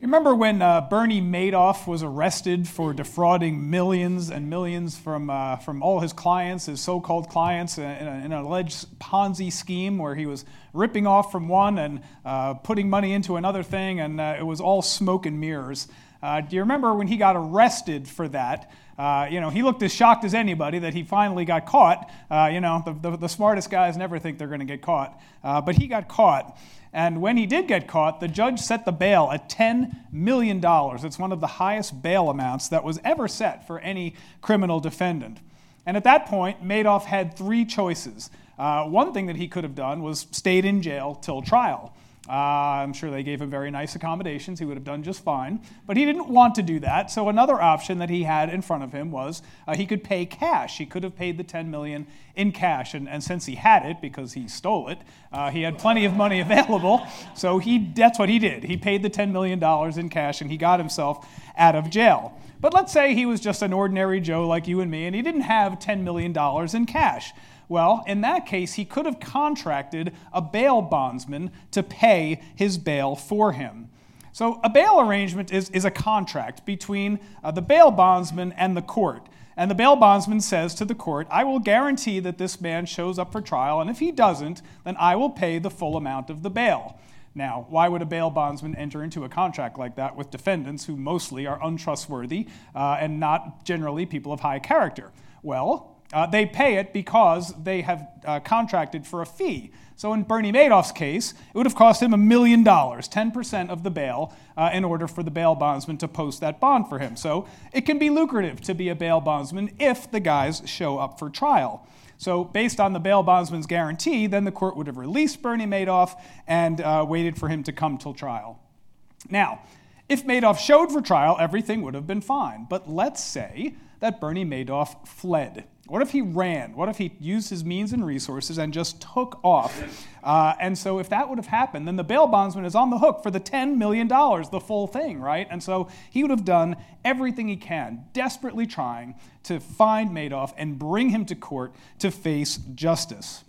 You remember when uh, Bernie Madoff was arrested for defrauding millions and millions from, uh, from all his clients, his so called clients, in, a, in, an alleged Ponzi scheme where he was ripping off from one and uh, putting money into another thing, and uh, it was all smoke and mirrors? Uh, do you remember when he got arrested for that? Uh, you know, he looked as shocked as anybody that he finally got caught. you know, the, the, the, smartest guys never think they're going to get caught, but he got caught. And when he did get caught, the judge set the bail at $10 million. It's one of the highest bail amounts that was ever set for any criminal defendant. And at that point, Madoff had three choices. Uh, one thing that he could have done was stayed in jail till trial. Uh, I'm sure they gave him very nice accommodations. He would have done just fine. But he didn't want to do that. So another option that he had in front of him was uh, he could pay cash. He could have paid the 10 million in cash. And, and since he had it because he stole it, uh, he had plenty of money available. So he, that's what he did. He paid the $10 million in cash and he got himself out of jail. But let's say he was just an ordinary Joe like you and me, and he didn't have $10 million in cash. Well, in that case, he could have contracted a bail bondsman to pay his bail for him. So, a bail arrangement is, is a contract between uh, the bail bondsman and the court. And the bail bondsman says to the court, I will guarantee that this man shows up for trial, and if he doesn't, then I will pay the full amount of the bail. Now, why would a bail bondsman enter into a contract like that with defendants who mostly are untrustworthy uh, and not generally people of high character? Well, uh, they pay it because they have uh, contracted for a fee. So in Bernie Madoff's case, it would have cost him a million dollars, 10% of the bail, uh, in order for the bail bondsman to post that bond for him. So it can be lucrative to be a bail bondsman if the guys show up for trial. So, based on the bail bondsman's guarantee, then the court would have released Bernie Madoff and uh, waited for him to come till trial. Now, if Madoff showed for trial, everything would have been fine. But let's say that Bernie Madoff fled. What if he ran? What if he used his means and resources and just took off? Uh, and so, if that would have happened, then the bail bondsman is on the hook for the $10 million, the full thing, right? And so, he would have done everything he can, desperately trying to find Madoff and bring him to court to face justice.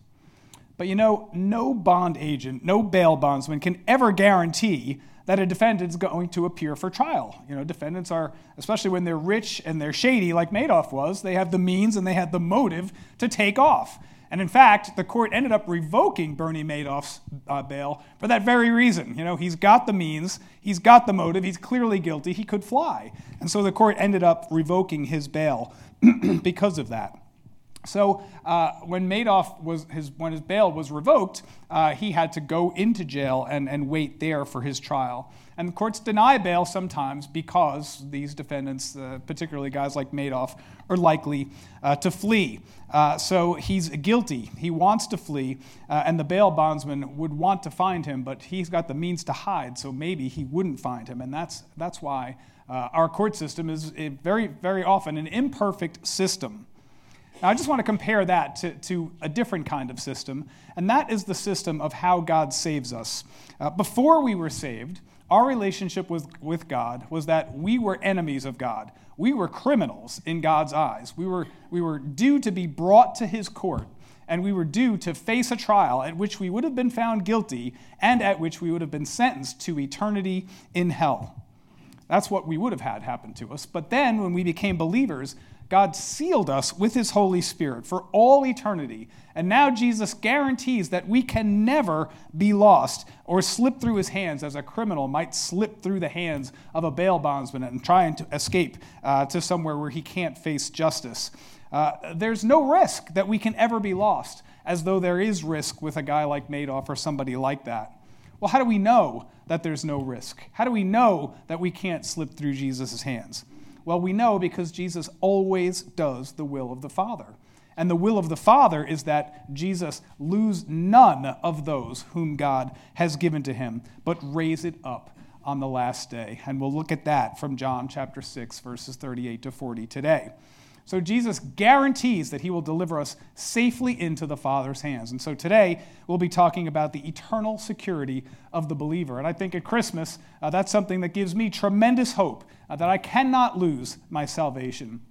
But you know, no bond agent, no bail bondsman can ever guarantee that a defendant is going to appear for trial. You know, defendants are, especially when they're rich and they're shady like Madoff was, they have the means and they have the motive to take off. And in fact, the court ended up revoking Bernie Madoff's uh, bail for that very reason. You know, he's got the means, he's got the motive, he's clearly guilty, he could fly. And so the court ended up revoking his bail because of that. So uh, when Madoff was his when his bail was revoked, uh, he had to go into jail and, and wait there for his trial. And the courts deny bail sometimes because these defendants, uh, particularly guys like Madoff, are likely uh, to flee. Uh, so he's guilty. He wants to flee, uh, and the bail bondsman would want to find him, but he's got the means to hide. So maybe he wouldn't find him, and that's that's why our court system is very very often an imperfect system. Now, I just want to compare that to, to a different kind of system, and that is the system of how God saves us. Uh, before we were saved, our relationship with, with God was that we were enemies of God. We were criminals in God's eyes. We were, we were due to be brought to his court, and we were due to face a trial at which we would have been found guilty and at which we would have been sentenced to eternity in hell. That's what we would have had happen to us. But then, when we became believers, God sealed us with his Holy Spirit for all eternity. And now Jesus guarantees that we can never be lost or slip through his hands as a criminal might slip through the hands of a bail bondsman and try to escape uh, to somewhere where he can't face justice. Uh, there's no risk that we can ever be lost, as though there is risk with a guy like Madoff or somebody like that. Well, how do we know that there's no risk? How do we know that we can't slip through Jesus' hands? Well, we know because Jesus always does the will of the Father. And the will of the Father is that Jesus lose none of those whom God has given to him, but raise it up on the last day. And we'll look at that from John chapter 6, verses 38 to 40 today. So Jesus guarantees that he will deliver us safely into the Father's hands. And so today we'll be talking about the eternal security of the believer. And I think at Christmas, uh, that's something that gives me tremendous hope that I cannot lose my salvation.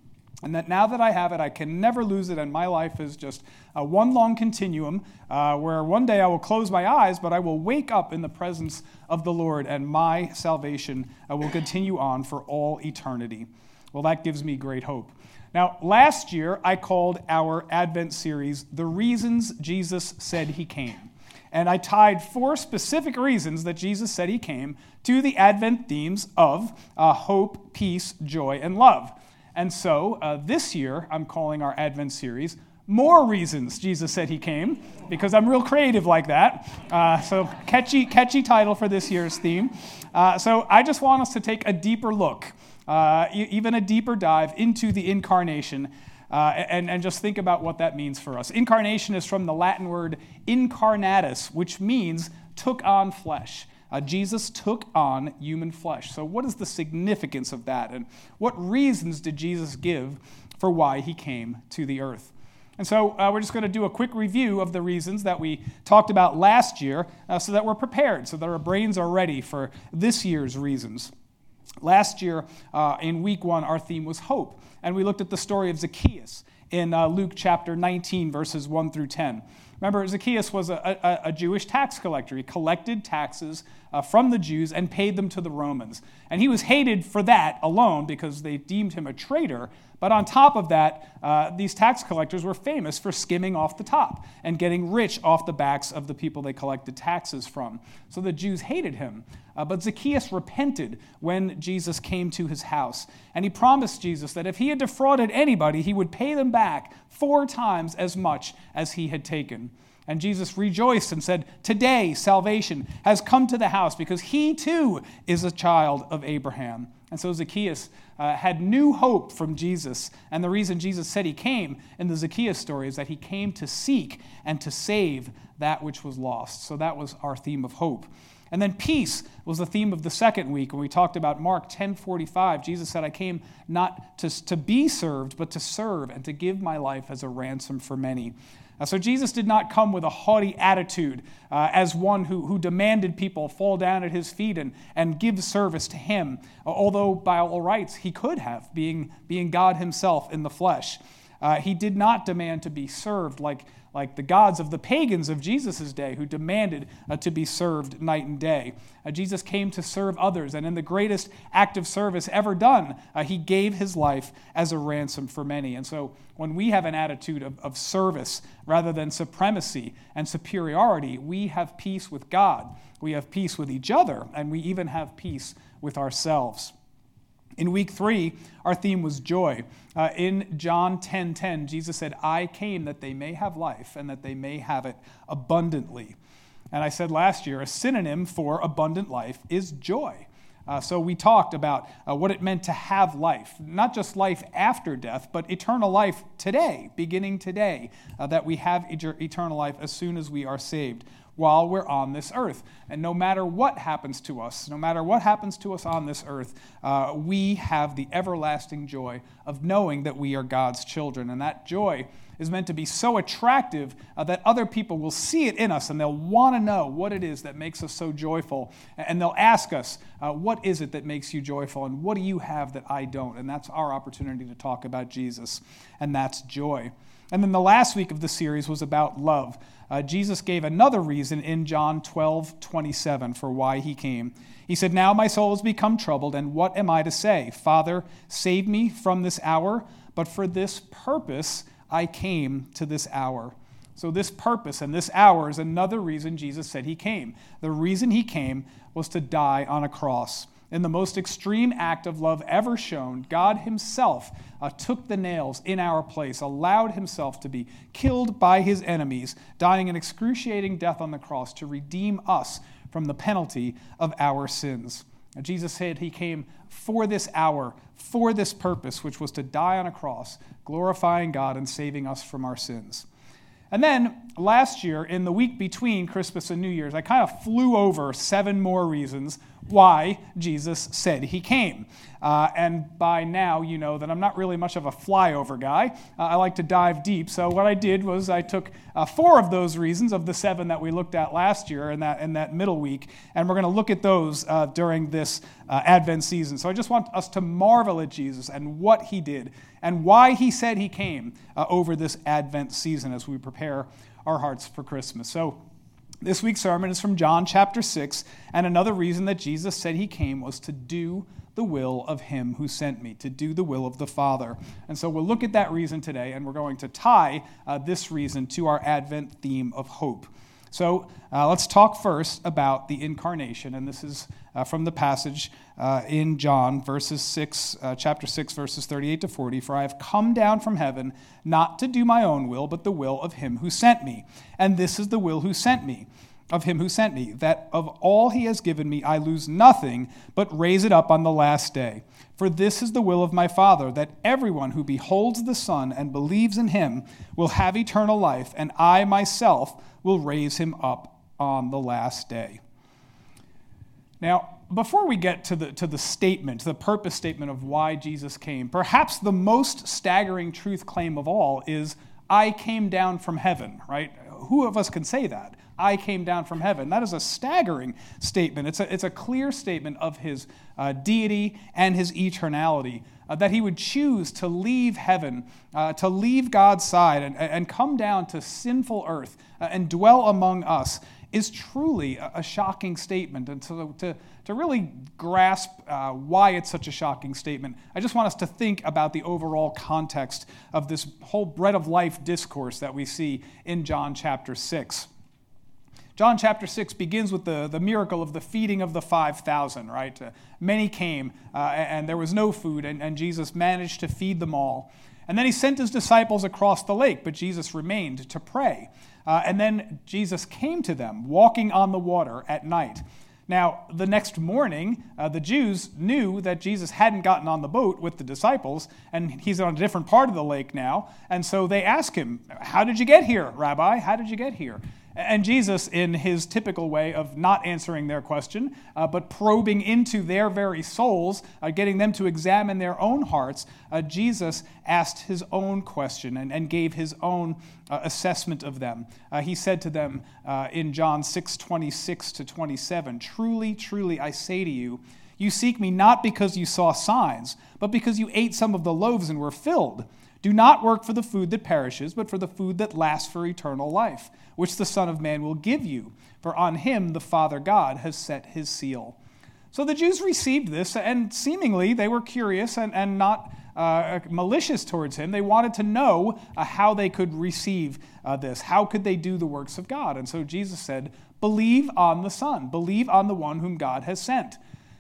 And that now that I have it, I can never lose it, and my life is just a one long continuum uh, where one day I will close my eyes, but I will wake up in the presence of the Lord, and my salvation uh, will continue on for all eternity. Well, that gives me great hope. Now, last year I called our Advent series The Reasons Jesus Said He Came. And I tied four specific reasons that Jesus said he came to the Advent themes of uh, hope, peace, joy, and love. And so uh, this year, I'm calling our Advent series More Reasons Jesus Said He Came, because I'm real creative like that. Uh, so, catchy, catchy title for this year's theme. Uh, so, I just want us to take a deeper look, uh, even a deeper dive into the incarnation. Uh, and, and just think about what that means for us. Incarnation is from the Latin word incarnatus, which means took on flesh. Uh, Jesus took on human flesh. So, what is the significance of that? And what reasons did Jesus give for why he came to the earth? And so, uh, we're just going to do a quick review of the reasons that we talked about last year uh, so that we're prepared, so that our brains are ready for this year's reasons. Last year, uh, in week one, our theme was hope. And we looked at the story of Zacchaeus in uh, Luke chapter 19, verses 1 through 10. Remember, Zacchaeus was a, a, a Jewish tax collector. He collected taxes uh, from the Jews and paid them to the Romans. And he was hated for that alone because they deemed him a traitor. But on top of that, uh, these tax collectors were famous for skimming off the top and getting rich off the backs of the people they collected taxes from. So the Jews hated him. Uh, but Zacchaeus repented when Jesus came to his house. And he promised Jesus that if he had defrauded anybody, he would pay them back four times as much as he had taken. And Jesus rejoiced and said, Today salvation has come to the house because he too is a child of Abraham. And so Zacchaeus uh, had new hope from Jesus. And the reason Jesus said he came in the Zacchaeus story is that he came to seek and to save that which was lost. So that was our theme of hope. And then peace was the theme of the second week when we talked about Mark 10:45. Jesus said, "I came not to, to be served, but to serve and to give my life as a ransom for many." Uh, so Jesus did not come with a haughty attitude uh, as one who, who demanded people fall down at his feet and, and give service to him, uh, although by all rights he could have, being, being God himself in the flesh. Uh, he did not demand to be served like like the gods of the pagans of Jesus' day who demanded uh, to be served night and day. Uh, Jesus came to serve others, and in the greatest act of service ever done, uh, he gave his life as a ransom for many. And so when we have an attitude of, of service rather than supremacy and superiority, we have peace with God, we have peace with each other, and we even have peace with ourselves. In week three, our theme was joy. Uh, in John 10:10, 10, 10, Jesus said, "I came that they may have life and that they may have it abundantly." And I said last year, a synonym for abundant life is joy. Uh, so we talked about uh, what it meant to have life, not just life after death, but eternal life today, beginning today, uh, that we have eternal life as soon as we are saved while we're on this earth. And no matter what happens to us, no matter what happens to us on this earth, uh, we have the everlasting joy of knowing that we are God's children. And that joy is meant to be so attractive uh, that other people will see it in us and they'll want to know what it is that makes us so joyful. And they'll ask us, uh, What is it that makes you joyful? And what do you have that I don't? And that's our opportunity to talk about Jesus, and that's joy. And then the last week of the series was about love uh, Jesus gave another reason in John 12, 27 for why he came. He said, Now my soul has become troubled, and what am I to say? Father, save me from this hour, but for this purpose I came to this hour. So, this purpose and this hour is another reason Jesus said he came. The reason he came was to die on a cross in the most extreme act of love ever shown, God Himself uh, took the nails in our place, allowed Himself to be killed by His enemies, dying an excruciating death on the cross to redeem us from the penalty of our sins. And Jesus said He came for this hour, for this purpose, which was to die on a cross, glorifying God and saving us from our sins. And then last year, in the week between Christmas and New Year's, I kind of flew over seven more reasons why Jesus said he came. Uh, and by now, you know that I'm not really much of a flyover guy. Uh, I like to dive deep. So, what I did was I took uh, four of those reasons of the seven that we looked at last year in that, in that middle week, and we're going to look at those uh, during this uh, Advent season. So, I just want us to marvel at Jesus and what he did and why he said he came uh, over this Advent season as we prepare our hearts for Christmas. So, this week's sermon is from John chapter 6, and another reason that Jesus said he came was to do the will of him who sent me, to do the will of the Father. And so we'll look at that reason today, and we're going to tie uh, this reason to our Advent theme of hope. So uh, let's talk first about the incarnation, and this is uh, from the passage uh, in John, verses six, uh, chapter six, verses thirty-eight to forty. For I have come down from heaven not to do my own will, but the will of him who sent me. And this is the will who sent me, of him who sent me, that of all he has given me I lose nothing, but raise it up on the last day. For this is the will of my Father, that everyone who beholds the Son and believes in him will have eternal life, and I myself will raise him up on the last day. Now, before we get to the, to the statement, the purpose statement of why Jesus came, perhaps the most staggering truth claim of all is I came down from heaven, right? Who of us can say that? I came down from heaven. That is a staggering statement. It's a, it's a clear statement of his uh, deity and his eternality. Uh, that he would choose to leave heaven, uh, to leave God's side, and, and come down to sinful earth uh, and dwell among us is truly a, a shocking statement. And to, to, to really grasp uh, why it's such a shocking statement, I just want us to think about the overall context of this whole bread of life discourse that we see in John chapter 6. John chapter 6 begins with the, the miracle of the feeding of the 5,000, right? Uh, many came uh, and there was no food, and, and Jesus managed to feed them all. And then he sent his disciples across the lake, but Jesus remained to pray. Uh, and then Jesus came to them, walking on the water at night. Now, the next morning, uh, the Jews knew that Jesus hadn't gotten on the boat with the disciples, and he's on a different part of the lake now. And so they ask him, How did you get here, Rabbi? How did you get here? And Jesus, in his typical way of not answering their question, uh, but probing into their very souls, uh, getting them to examine their own hearts, uh, Jesus asked his own question and, and gave his own uh, assessment of them. Uh, he said to them uh, in John 6 26 to 27, Truly, truly, I say to you, you seek me not because you saw signs, but because you ate some of the loaves and were filled. Do not work for the food that perishes, but for the food that lasts for eternal life, which the Son of Man will give you. For on him the Father God has set his seal. So the Jews received this, and seemingly they were curious and, and not uh, malicious towards him. They wanted to know uh, how they could receive uh, this. How could they do the works of God? And so Jesus said, Believe on the Son, believe on the one whom God has sent.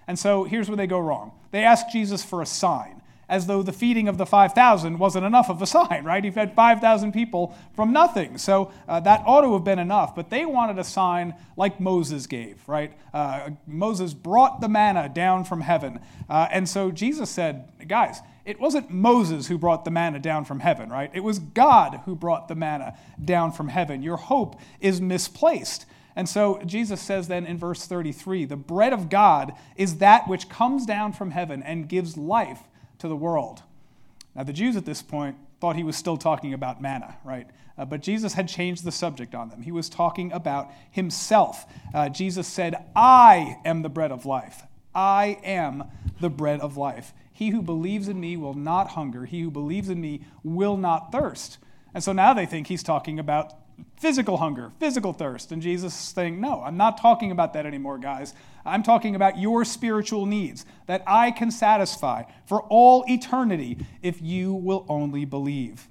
And so here's where they go wrong. They ask Jesus for a sign as though the feeding of the 5,000 wasn't enough of a sign, right? He fed 5,000 people from nothing. So uh, that ought to have been enough. But they wanted a sign like Moses gave, right? Uh, Moses brought the manna down from heaven. Uh, and so Jesus said, guys, it wasn't Moses who brought the manna down from heaven, right? It was God who brought the manna down from heaven. Your hope is misplaced. And so Jesus says then in verse 33 the bread of God is that which comes down from heaven and gives life to the world. Now, the Jews at this point thought he was still talking about manna, right? Uh, but Jesus had changed the subject on them. He was talking about himself. Uh, Jesus said, I am the bread of life. I am the bread of life. He who believes in me will not hunger. He who believes in me will not thirst. And so now they think he's talking about physical hunger, physical thirst. And Jesus is saying, No, I'm not talking about that anymore, guys. I'm talking about your spiritual needs that I can satisfy for all eternity if you will only believe.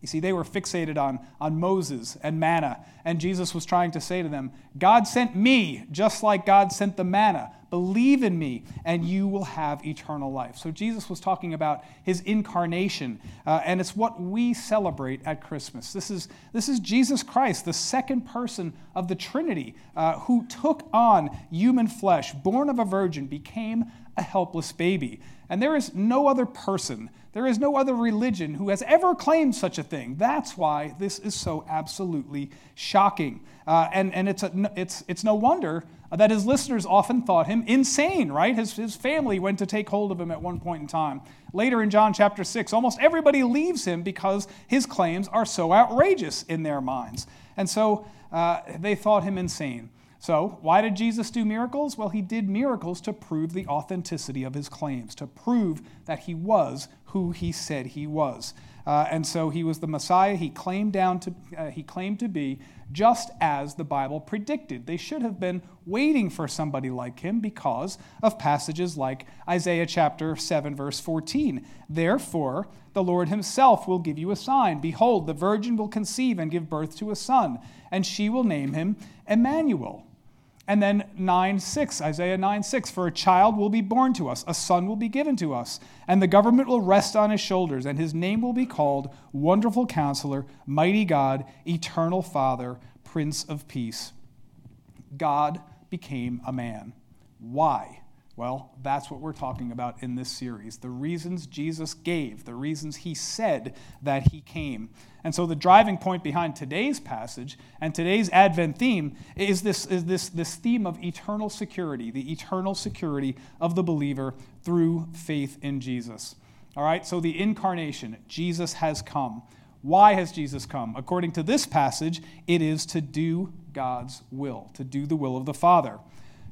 You see, they were fixated on, on Moses and manna, and Jesus was trying to say to them, God sent me just like God sent the manna. Believe in me, and you will have eternal life. So, Jesus was talking about his incarnation, uh, and it's what we celebrate at Christmas. This is, this is Jesus Christ, the second person of the Trinity, uh, who took on human flesh, born of a virgin, became a helpless baby. And there is no other person, there is no other religion who has ever claimed such a thing. That's why this is so absolutely shocking. Uh, and and it's, a, it's, it's no wonder that his listeners often thought him insane, right? His, his family went to take hold of him at one point in time. Later in John chapter 6, almost everybody leaves him because his claims are so outrageous in their minds. And so uh, they thought him insane. So, why did Jesus do miracles? Well, he did miracles to prove the authenticity of his claims, to prove that he was who he said he was. Uh, and so he was the Messiah he claimed, down to, uh, he claimed to be, just as the Bible predicted. They should have been waiting for somebody like him because of passages like Isaiah chapter 7, verse 14. Therefore, the Lord himself will give you a sign. Behold, the virgin will conceive and give birth to a son, and she will name him Emmanuel and then 9 6, Isaiah 9 6, for a child will be born to us, a son will be given to us, and the government will rest on his shoulders, and his name will be called Wonderful Counselor, Mighty God, Eternal Father, Prince of Peace. God became a man. Why? Well, that's what we're talking about in this series. The reasons Jesus gave, the reasons he said that he came. And so, the driving point behind today's passage and today's Advent theme is this, is this, this theme of eternal security, the eternal security of the believer through faith in Jesus. All right, so the incarnation, Jesus has come. Why has Jesus come? According to this passage, it is to do God's will, to do the will of the Father.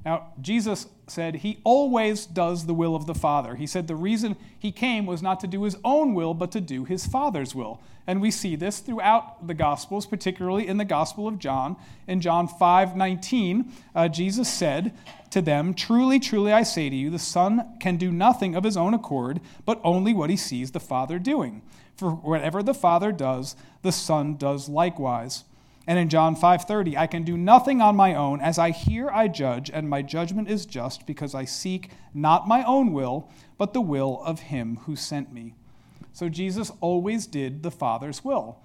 Now, Jesus said he always does the will of the Father. He said the reason he came was not to do his own will, but to do his Father's will. And we see this throughout the Gospels, particularly in the Gospel of John. In John 5 19, uh, Jesus said to them, Truly, truly, I say to you, the Son can do nothing of his own accord, but only what he sees the Father doing. For whatever the Father does, the Son does likewise. And in John 5:30, I can do nothing on my own, as I hear I judge, and my judgment is just because I seek not my own will, but the will of him who sent me. So Jesus always did the Father's will.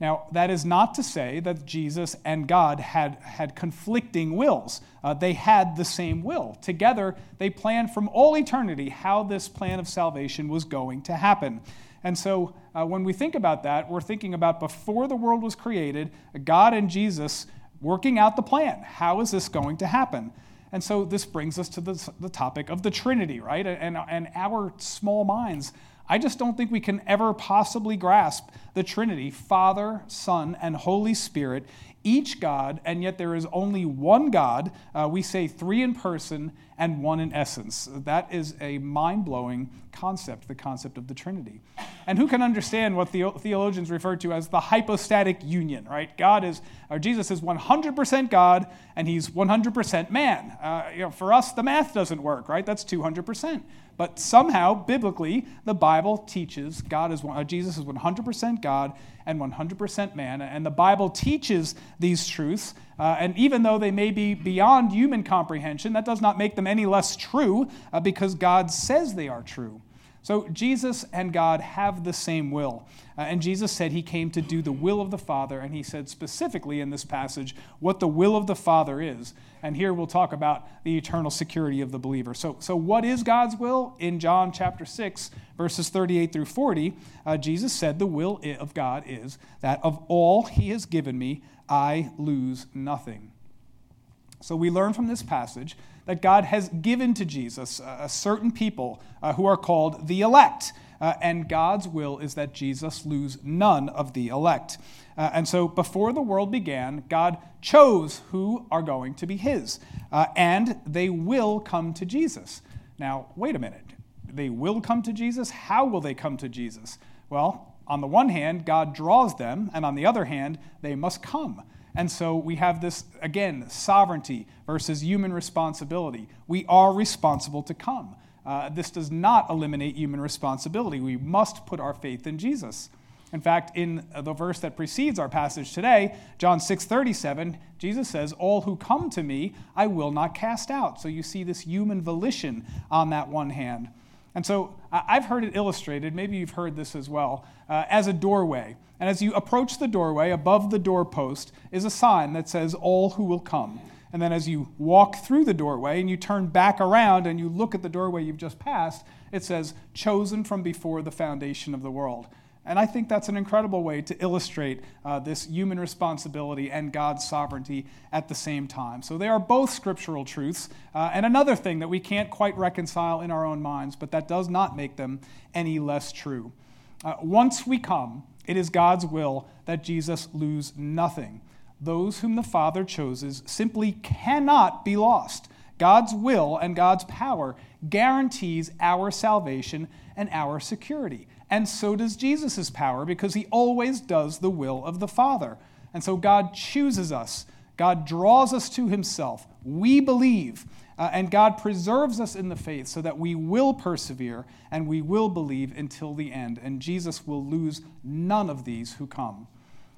Now, that is not to say that Jesus and God had, had conflicting wills. Uh, they had the same will. Together, they planned from all eternity how this plan of salvation was going to happen. And so uh, when we think about that, we're thinking about before the world was created, God and Jesus working out the plan. How is this going to happen? And so this brings us to the, the topic of the Trinity, right? And, and our small minds. I just don't think we can ever possibly grasp the Trinity, Father, Son, and Holy Spirit, each God, and yet there is only one God. Uh, we say three in person and one in essence. That is a mind blowing concept, the concept of the Trinity. And who can understand what the theologians refer to as the hypostatic union, right? God is, or Jesus is 100% God and he's 100% man. Uh, you know, for us, the math doesn't work, right? That's 200%. But somehow, biblically, the Bible teaches God is uh, Jesus is 100% God and 100% man, and the Bible teaches these truths. Uh, and even though they may be beyond human comprehension, that does not make them any less true uh, because God says they are true. So Jesus and God have the same will. Uh, and Jesus said he came to do the will of the Father, and he said specifically in this passage what the will of the Father is. And here we'll talk about the eternal security of the believer. So, so what is God's will? In John chapter 6, verses 38 through 40, uh, Jesus said, The will of God is that of all he has given me, I lose nothing. So we learn from this passage that God has given to Jesus a certain people uh, who are called the elect. Uh, and God's will is that Jesus lose none of the elect. Uh, and so before the world began, God chose who are going to be his, uh, and they will come to Jesus. Now, wait a minute. They will come to Jesus? How will they come to Jesus? Well, on the one hand, God draws them, and on the other hand, they must come. And so we have this, again, sovereignty versus human responsibility. We are responsible to come. Uh, this does not eliminate human responsibility. We must put our faith in Jesus. In fact, in the verse that precedes our passage today, John 6:37, Jesus says, "All who come to me, I will not cast out." So you see this human volition on that one hand. And so I've heard it illustrated, maybe you've heard this as well, uh, as a doorway. And as you approach the doorway, above the doorpost is a sign that says, All who will come. And then as you walk through the doorway and you turn back around and you look at the doorway you've just passed, it says, Chosen from before the foundation of the world. And I think that's an incredible way to illustrate uh, this human responsibility and God's sovereignty at the same time. So they are both scriptural truths. Uh, and another thing that we can't quite reconcile in our own minds, but that does not make them any less true. Uh, once we come, it is God's will that Jesus lose nothing. Those whom the Father chooses simply cannot be lost. God's will and God's power guarantees our salvation and our security. And so does Jesus' power because he always does the will of the Father. And so God chooses us, God draws us to himself. We believe, uh, and God preserves us in the faith so that we will persevere and we will believe until the end. And Jesus will lose none of these who come.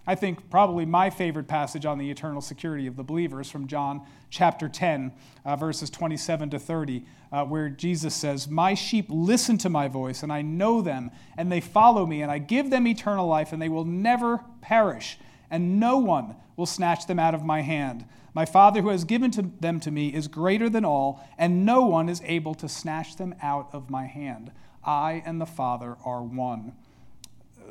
I think probably my favorite passage on the eternal security of the believers from John chapter 10, uh, verses 27 to 30, uh, where Jesus says, My sheep listen to my voice, and I know them, and they follow me, and I give them eternal life, and they will never perish, and no one will snatch them out of my hand. My Father who has given to them to me is greater than all, and no one is able to snatch them out of my hand. I and the Father are one.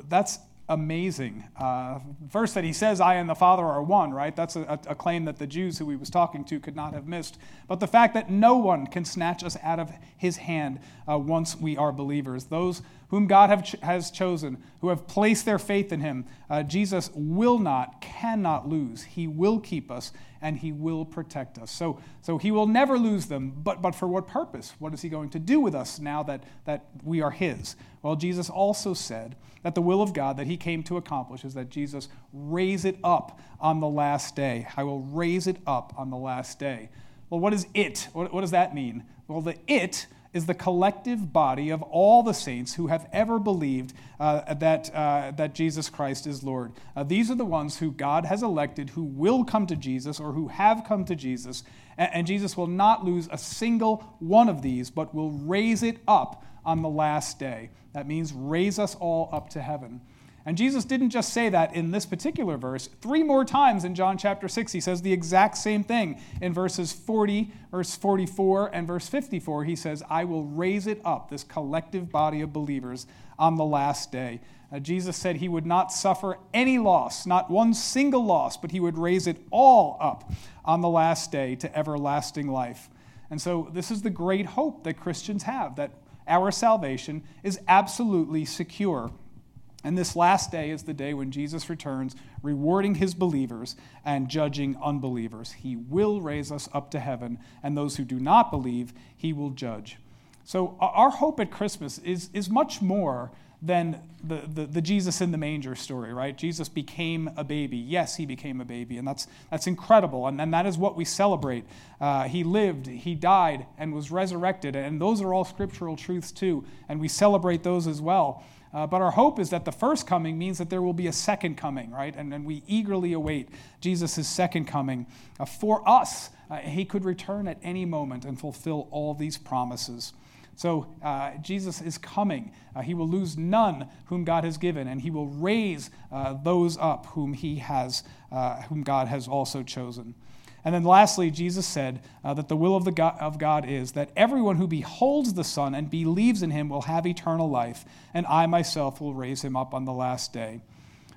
That's amazing. Uh, first, that he says, I and the Father are one, right? That's a, a, claim that the Jews who he was talking to could not have missed. But the fact that no one can snatch us out of his hand uh, once we are believers. Those whom God ch- has chosen, who have placed their faith in him, uh, Jesus will not, cannot lose. He will keep us and he will protect us. So, so he will never lose them, but, but for what purpose? What is he going to do with us now that, that we are his? Well, Jesus also said that the will of God that he came to accomplish is that Jesus raise it up on the last day. I will raise it up on the last day. Well, what is it? What, what does that mean? Well, the it is the collective body of all the saints who have ever believed uh, that, uh, that Jesus Christ is Lord. Uh, these are the ones who God has elected who will come to Jesus or who have come to Jesus. And, and Jesus will not lose a single one of these, but will raise it up on the last day. That means raise us all up to heaven. And Jesus didn't just say that in this particular verse. Three more times in John chapter 6, he says the exact same thing. In verses 40, verse 44, and verse 54, he says, I will raise it up, this collective body of believers, on the last day. Uh, Jesus said he would not suffer any loss, not one single loss, but he would raise it all up on the last day to everlasting life. And so, this is the great hope that Christians have that our salvation is absolutely secure. And this last day is the day when Jesus returns, rewarding his believers and judging unbelievers. He will raise us up to heaven, and those who do not believe, he will judge. So, our hope at Christmas is, is much more than the, the, the, Jesus in the manger story, right? Jesus became a baby. Yes, he became a baby, and that's, that's incredible, and, and that is what we celebrate. Uh, he lived, he died, and was resurrected, and those are all scriptural truths too, and we celebrate those as well. Uh, but our hope is that the first coming means that there will be a second coming, right? And, and we eagerly await Jesus' second coming. Uh, for us, uh, he could return at any moment and fulfill all these promises. So uh, Jesus is coming. Uh, he will lose none whom God has given, and he will raise uh, those up whom he has, whom God has also chosen. And then lastly, Jesus said uh, that the will of, the God, of God is that everyone who beholds the Son and believes in him will have eternal life, and I myself will raise him up on the last day.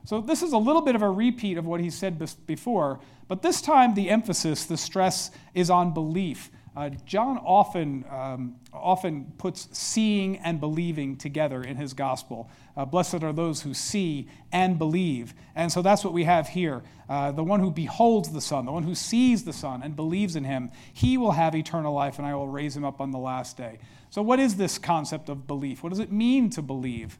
So this is a little bit of a repeat of what he said before, but this time the emphasis, the stress, is on belief. Uh, John often, um, often puts seeing and believing together in his gospel. Uh, Blessed are those who see and believe. And so that's what we have here. Uh, the one who beholds the Son, the one who sees the Son and believes in him, he will have eternal life, and I will raise him up on the last day. So, what is this concept of belief? What does it mean to believe?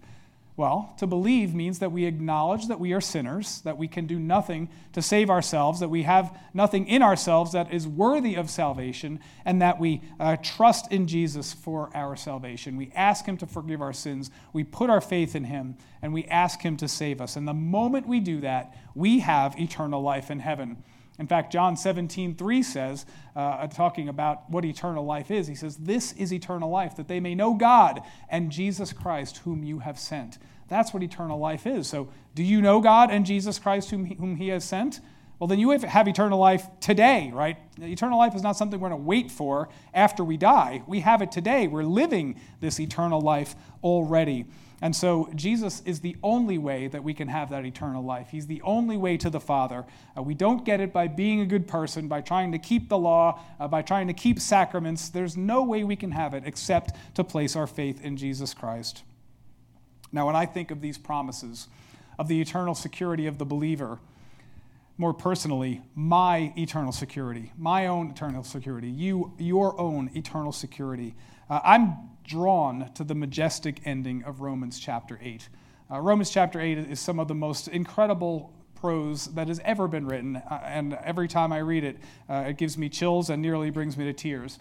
Well, to believe means that we acknowledge that we are sinners, that we can do nothing to save ourselves, that we have nothing in ourselves that is worthy of salvation, and that we uh, trust in Jesus for our salvation. We ask Him to forgive our sins, we put our faith in Him, and we ask Him to save us. And the moment we do that, we have eternal life in heaven. In fact, John 17, 3 says, uh, talking about what eternal life is, he says, This is eternal life, that they may know God and Jesus Christ, whom you have sent. That's what eternal life is. So, do you know God and Jesus Christ, whom he, whom he has sent? Well, then you have eternal life today, right? Eternal life is not something we're going to wait for after we die. We have it today. We're living this eternal life already. And so Jesus is the only way that we can have that eternal life. He's the only way to the Father. Uh, we don't get it by being a good person, by trying to keep the law, uh, by trying to keep sacraments. There's no way we can have it except to place our faith in Jesus Christ. Now, when I think of these promises of the eternal security of the believer, more personally, my eternal security, my own eternal security, you, your own eternal security, uh, I'm drawn to the majestic ending of Romans chapter 8. Uh, Romans chapter 8 is some of the most incredible prose that has ever been written, uh, and every time I read it, uh, it gives me chills and nearly brings me to tears.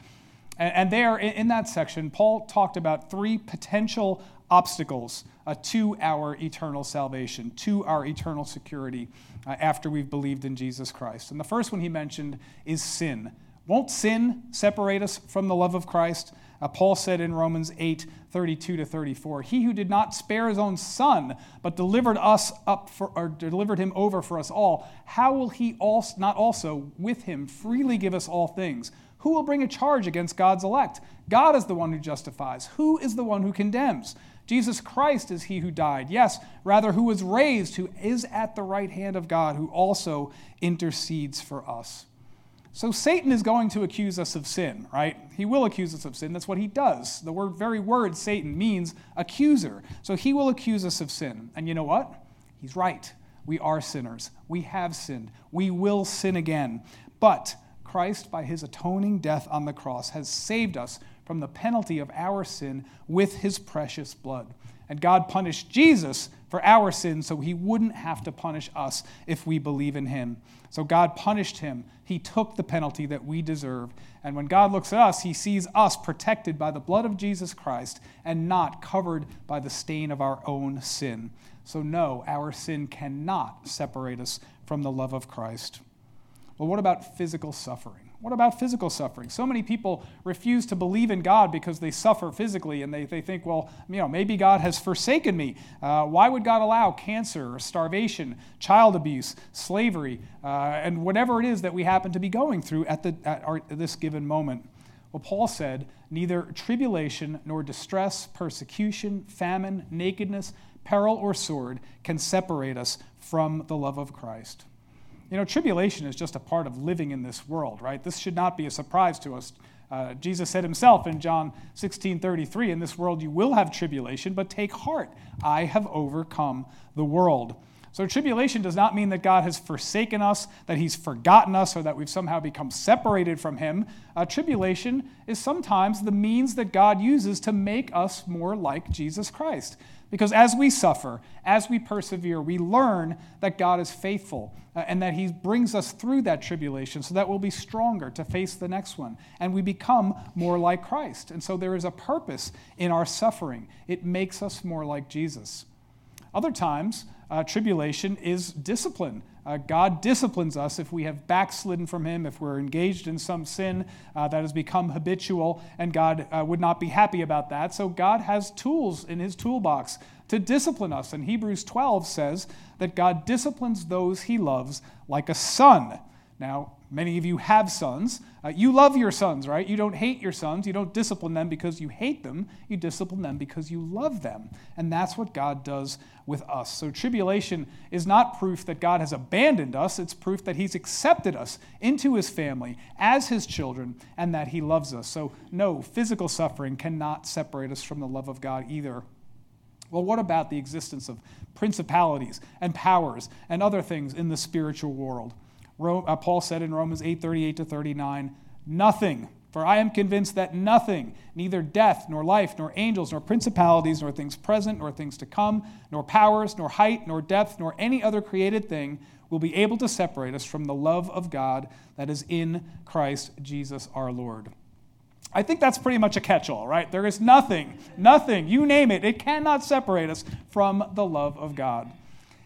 And, and there, in, in, that section, Paul talked about three potential obstacles uh, to our eternal salvation, to our eternal security uh, after we've believed in Jesus Christ. And the first one he mentioned is sin. Won't sin separate us from the love of Christ? Uh, Paul said in Romans 8 32 to 34, He who did not spare his own son, but delivered us up for, or delivered him over for us all, how will he also, not also with him freely give us all things? Who will bring a charge against God's elect? God is the one who justifies. Who is the one who condemns? Jesus Christ is he who died. Yes, rather, who was raised, who is at the right hand of God, who also intercedes for us. So Satan is going to accuse us of sin, right? He will accuse us of sin. That's what he does. The word, very word Satan means accuser. So he will accuse us of sin. And you know what? He's right. We are sinners. We have sinned. We will sin again. But Christ, by his atoning death on the cross, has saved us from the penalty of our sin with his precious blood. And God punished Jesus for our sins so he wouldn't have to punish us if we believe in him. So God punished him. He took the penalty that we deserve. And when God looks at us, he sees us protected by the blood of Jesus Christ and not covered by the stain of our own sin. So, no, our sin cannot separate us from the love of Christ. Well, what about physical suffering? What about physical suffering? So many people refuse to believe in God because they suffer physically and they, they think, well, you know, maybe God has forsaken me. Uh, why would God allow cancer or starvation, child abuse, slavery, uh, and whatever it is that we happen to be going through at, the, at, our, at this given moment? Well, Paul said, neither tribulation nor distress, persecution, famine, nakedness, peril, or sword can separate us from the love of Christ. You know, tribulation is just a part of living in this world, right? This should not be a surprise to us. Uh, Jesus said himself in John 16 33, In this world you will have tribulation, but take heart. I have overcome the world. So, tribulation does not mean that God has forsaken us, that He's forgotten us, or that we've somehow become separated from Him. Uh, tribulation is sometimes the means that God uses to make us more like Jesus Christ. Because as we suffer, as we persevere, we learn that God is faithful uh, and that He brings us through that tribulation so that we'll be stronger to face the next one. And we become more like Christ. And so there is a purpose in our suffering, it makes us more like Jesus. Other times, uh, tribulation is discipline. Uh, God disciplines us if we have backslidden from Him, if we're engaged in some sin uh, that has become habitual, and God uh, would not be happy about that. So God has tools in His toolbox to discipline us. And Hebrews 12 says that God disciplines those He loves like a son. Now, Many of you have sons. Uh, you love your sons, right? You don't hate your sons. You don't discipline them because you hate them. You discipline them because you love them. And that's what God does with us. So, tribulation is not proof that God has abandoned us, it's proof that He's accepted us into His family as His children and that He loves us. So, no, physical suffering cannot separate us from the love of God either. Well, what about the existence of principalities and powers and other things in the spiritual world? Uh, Paul said in Romans 8 38 to 39, nothing. For I am convinced that nothing, neither death, nor life, nor angels, nor principalities, nor things present, nor things to come, nor powers, nor height, nor depth, nor any other created thing will be able to separate us from the love of God that is in Christ Jesus our Lord. I think that's pretty much a catch all, right? There is nothing, nothing, you name it, it cannot separate us from the love of God.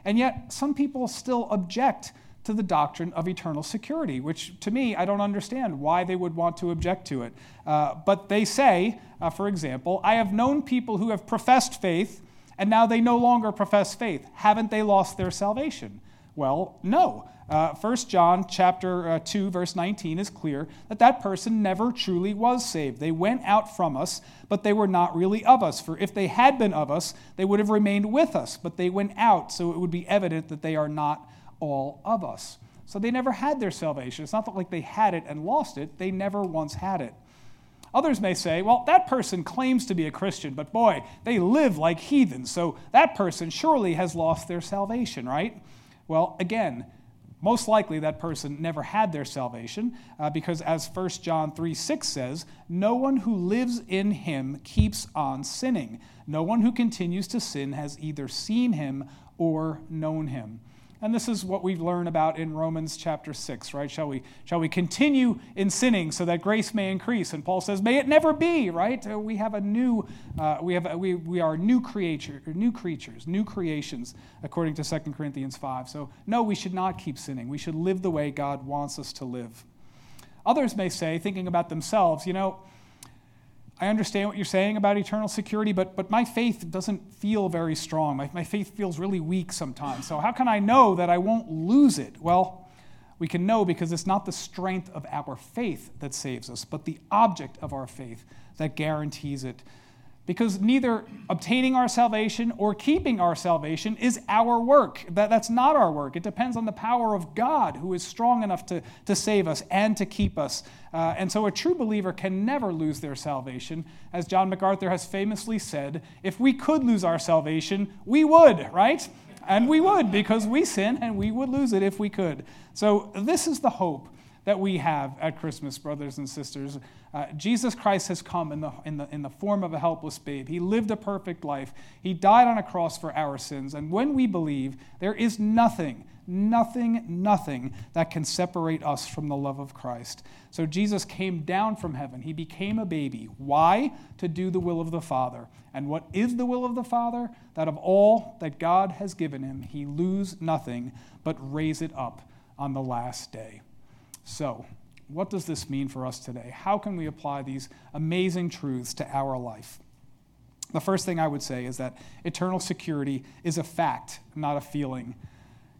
And yet, some people still object to the doctrine of eternal security, which to me, I don't understand why they would want to object to it. Uh, but they say, uh, for example, I have known people who have professed faith and now they no longer profess faith. Haven't they lost their salvation? Well, no. Uh, 1 John chapter uh, 2 verse 19 is clear that that person never truly was saved. They went out from us, but they were not really of us. For if they had been of us, they would have remained with us, but they went out, so it would be evident that they are not all of us. So they never had their salvation. It's not like they had it and lost it, they never once had it. Others may say, well, that person claims to be a Christian, but boy, they live like heathens, so that person surely has lost their salvation, right? Well, again, most likely that person never had their salvation uh, because, as 1 John 3 6 says, no one who lives in him keeps on sinning. No one who continues to sin has either seen him or known him. And this is what we learn about in Romans chapter 6, right? Shall we, shall we continue in sinning so that grace may increase? And Paul says, may it never be, right? Uh, we have a new, uh, we, have a, we, we are new, creature, new creatures, new creations, according to 2 Corinthians 5. So, no, we should not keep sinning. We should live the way God wants us to live. Others may say, thinking about themselves, you know, I understand what you're saying about eternal security, but, but my faith doesn't feel very strong. My, my faith feels really weak sometimes. So, how can I know that I won't lose it? Well, we can know because it's not the strength of our faith that saves us, but the object of our faith that guarantees it because neither obtaining our salvation or keeping our salvation is our work. That, that's not our work. It depends on the power of God, who is strong enough to, to save us and to keep us. Uh, and so a true believer can never lose their salvation. As John MacArthur has famously said, if we could lose our salvation, we would, right? And we would, because we sin and we would lose it if we could. So this is the hope that we have at Christmas, brothers and sisters. Uh, Jesus Christ has come in the, in, the, in the form of a helpless babe. He lived a perfect life. He died on a cross for our sins. And when we believe, there is nothing, nothing, nothing that can separate us from the love of Christ. So Jesus came down from heaven. He became a baby. Why? To do the will of the Father. And what is the will of the Father? That of all that God has given him, he lose nothing, but raise it up on the last day. So, what does this mean for us today? How can we apply these amazing truths to our life? The first thing I would say is that eternal security is a fact, not a feeling.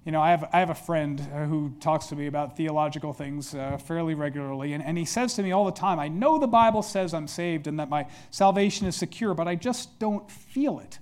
You know, I have, I have a friend uh, who talks to me about theological things uh, fairly regularly, and, and he says to me all the time, I know the Bible says I'm saved and that my salvation is secure, but I just don't feel it.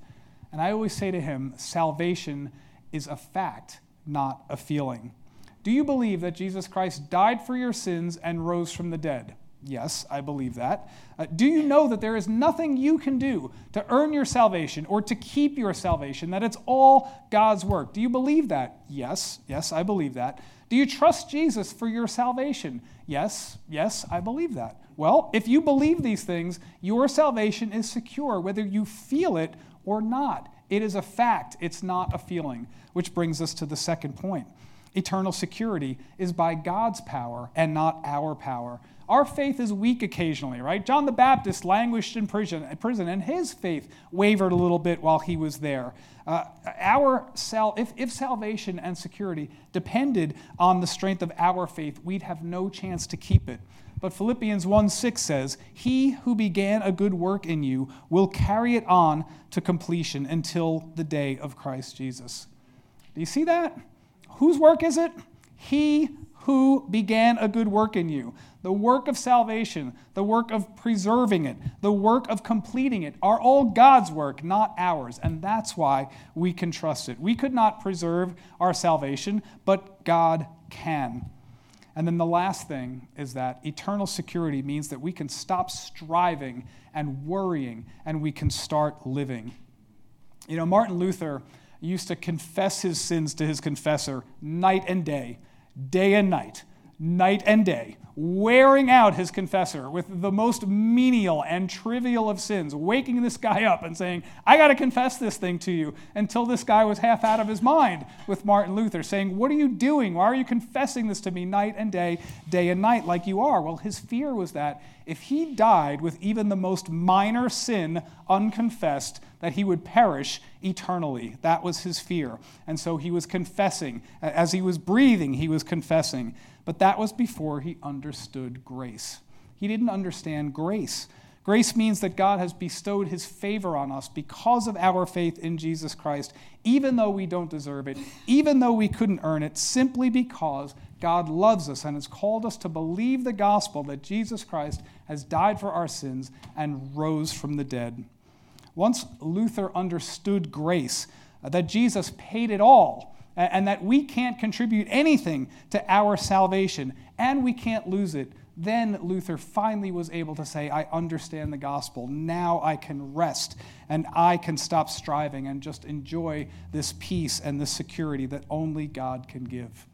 And I always say to him, salvation is a fact, not a feeling. Do you believe that Jesus Christ died for your sins and rose from the dead? Yes, I believe that. Uh, do you know that there is nothing you can do to earn your salvation or to keep your salvation, that it's all God's work? Do you believe that? Yes, yes, I believe that. Do you trust Jesus for your salvation? Yes, yes, I believe that. Well, if you believe these things, your salvation is secure, whether you feel it or not. It is a fact, it's not a feeling, which brings us to the second point eternal security is by God's power and not our power. Our faith is weak occasionally, right? John the Baptist languished in prison, prison and his faith wavered a little bit while he was there. Uh, our sal- if, if salvation and security depended on the strength of our faith, we'd have no chance to keep it. But Philippians 1 6 says, He who began a good work in you will carry it on to completion until the day of Christ Jesus. Do you see that? Whose work is it? He who began a good work in you. The work of salvation, the work of preserving it, the work of completing it are all God's work, not ours. And that's why we can trust it. We could not preserve our salvation, but God can. And then the last thing is that eternal security means that we can stop striving and worrying and we can start living. You know, Martin Luther used to confess his sins to his confessor night and day, day and night, night and day, wearing out his confessor with the most menial and trivial of sins, waking this guy up and saying, I got to confess this thing to you, until this guy was half out of his mind with Martin Luther, saying, What are you doing? Why are you confessing this to me night and day, day and night, like you are? Well, his fear was that if he died with even the most minor sin unconfessed, that he would perish eternally. That was his fear. And so he was confessing. As he was breathing, he was confessing. But that was before he understood grace. He didn't understand grace. Grace means that God has bestowed his favor on us because of our faith in Jesus Christ, even though we don't deserve it, even though we couldn't earn it, simply because God loves us and has called us to believe the gospel that Jesus Christ has died for our sins and rose from the dead. Once Luther understood grace, uh, that Jesus paid it all, and that we can't contribute anything to our salvation, and we can't lose it, then Luther finally was able to say, I understand the gospel. Now I can rest and I can stop striving and just enjoy this peace and this security that only God can give.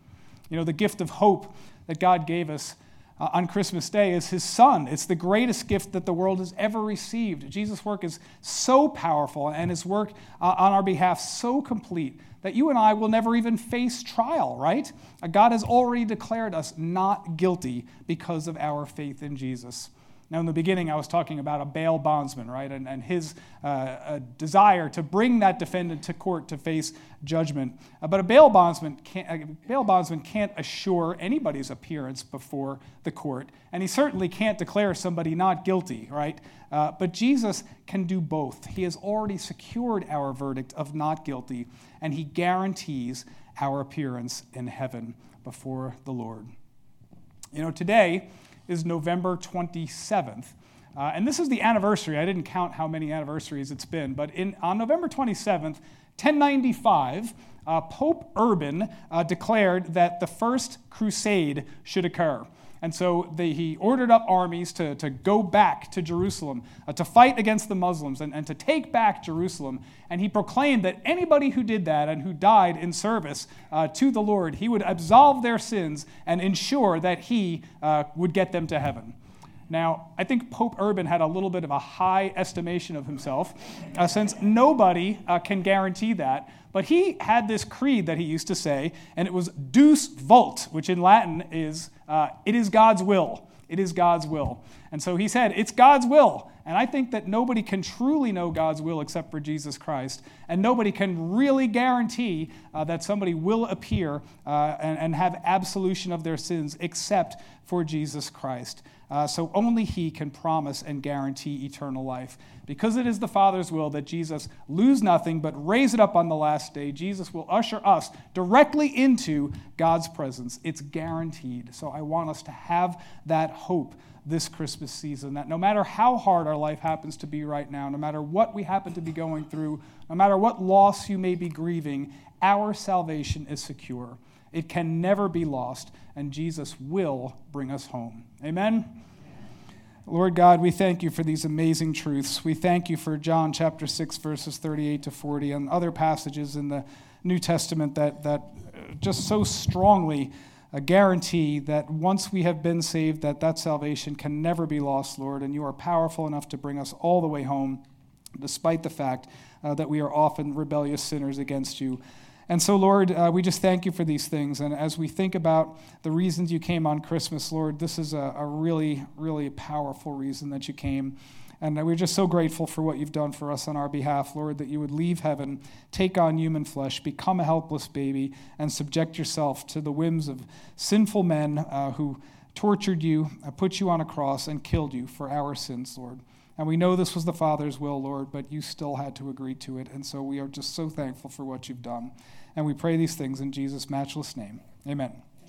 You know, the gift of hope that God gave us uh, on Christmas Day is his son. It's the greatest gift that the world has ever received. Jesus' work is so powerful and his work uh, on our behalf so complete that you and I will never even face trial, right? Uh, God has already declared us not guilty because of our faith in Jesus. Now, in the beginning, I was talking about a bail bondsman, right, and, and his uh, desire to bring that defendant to court to face judgment. Uh, but a bail bondsman, can't, a bail bondsman can't assure anybody's appearance before the court, and he certainly can't declare somebody not guilty, right? Uh, but Jesus can do both. He has already secured our verdict of not guilty, and he guarantees our appearance in heaven before the Lord. You know, today, is November 27th. Uh, and this is the anniversary. I didn't count how many anniversaries it's been, but in, on November 27th, 1095, uh, Pope Urban uh, declared that the first crusade should occur. And so they, he ordered up armies to, to go back to Jerusalem, uh, to fight against the Muslims, and, and to take back Jerusalem. And he proclaimed that anybody who did that and who died in service uh, to the Lord, he would absolve their sins and ensure that he uh, would get them to heaven. Now, I think Pope Urban had a little bit of a high estimation of himself, uh, since nobody uh, can guarantee that. But he had this creed that he used to say, and it was Deus vult, which in Latin is, uh, it is God's will. It is God's will. And so he said, it's God's will. And I think that nobody can truly know God's will except for Jesus Christ. And nobody can really guarantee uh, that somebody will appear uh, and, and have absolution of their sins except for Jesus Christ. Uh, so only He can promise and guarantee eternal life. Because it is the Father's will that Jesus lose nothing but raise it up on the last day, Jesus will usher us directly into God's presence. It's guaranteed. So I want us to have that hope this Christmas season that no matter how hard our life happens to be right now, no matter what we happen to be going through, no matter what loss you may be grieving, our salvation is secure. It can never be lost, and Jesus will bring us home. Amen. Lord God, we thank you for these amazing truths. We thank you for John chapter 6, verses 38 to 40, and other passages in the New Testament that, that uh, just so strongly uh, guarantee that once we have been saved, that that salvation can never be lost, Lord, and you are powerful enough to bring us all the way home, despite the fact uh, that we are often rebellious sinners against you. And so, Lord, uh, we just thank you for these things. And as we think about the reasons you came on Christmas, Lord, this is a, a really, really powerful reason that you came. And we're just so grateful for what you've done for us on our behalf, Lord, that you would leave heaven, take on human flesh, become a helpless baby, and subject yourself to the whims of sinful men uh, who tortured you, uh, put you on a cross, and killed you for our sins, Lord. And we know this was the Father's will, Lord, but you still had to agree to it. And so we are just so thankful for what you've done. And we pray these things in Jesus' matchless name. Amen.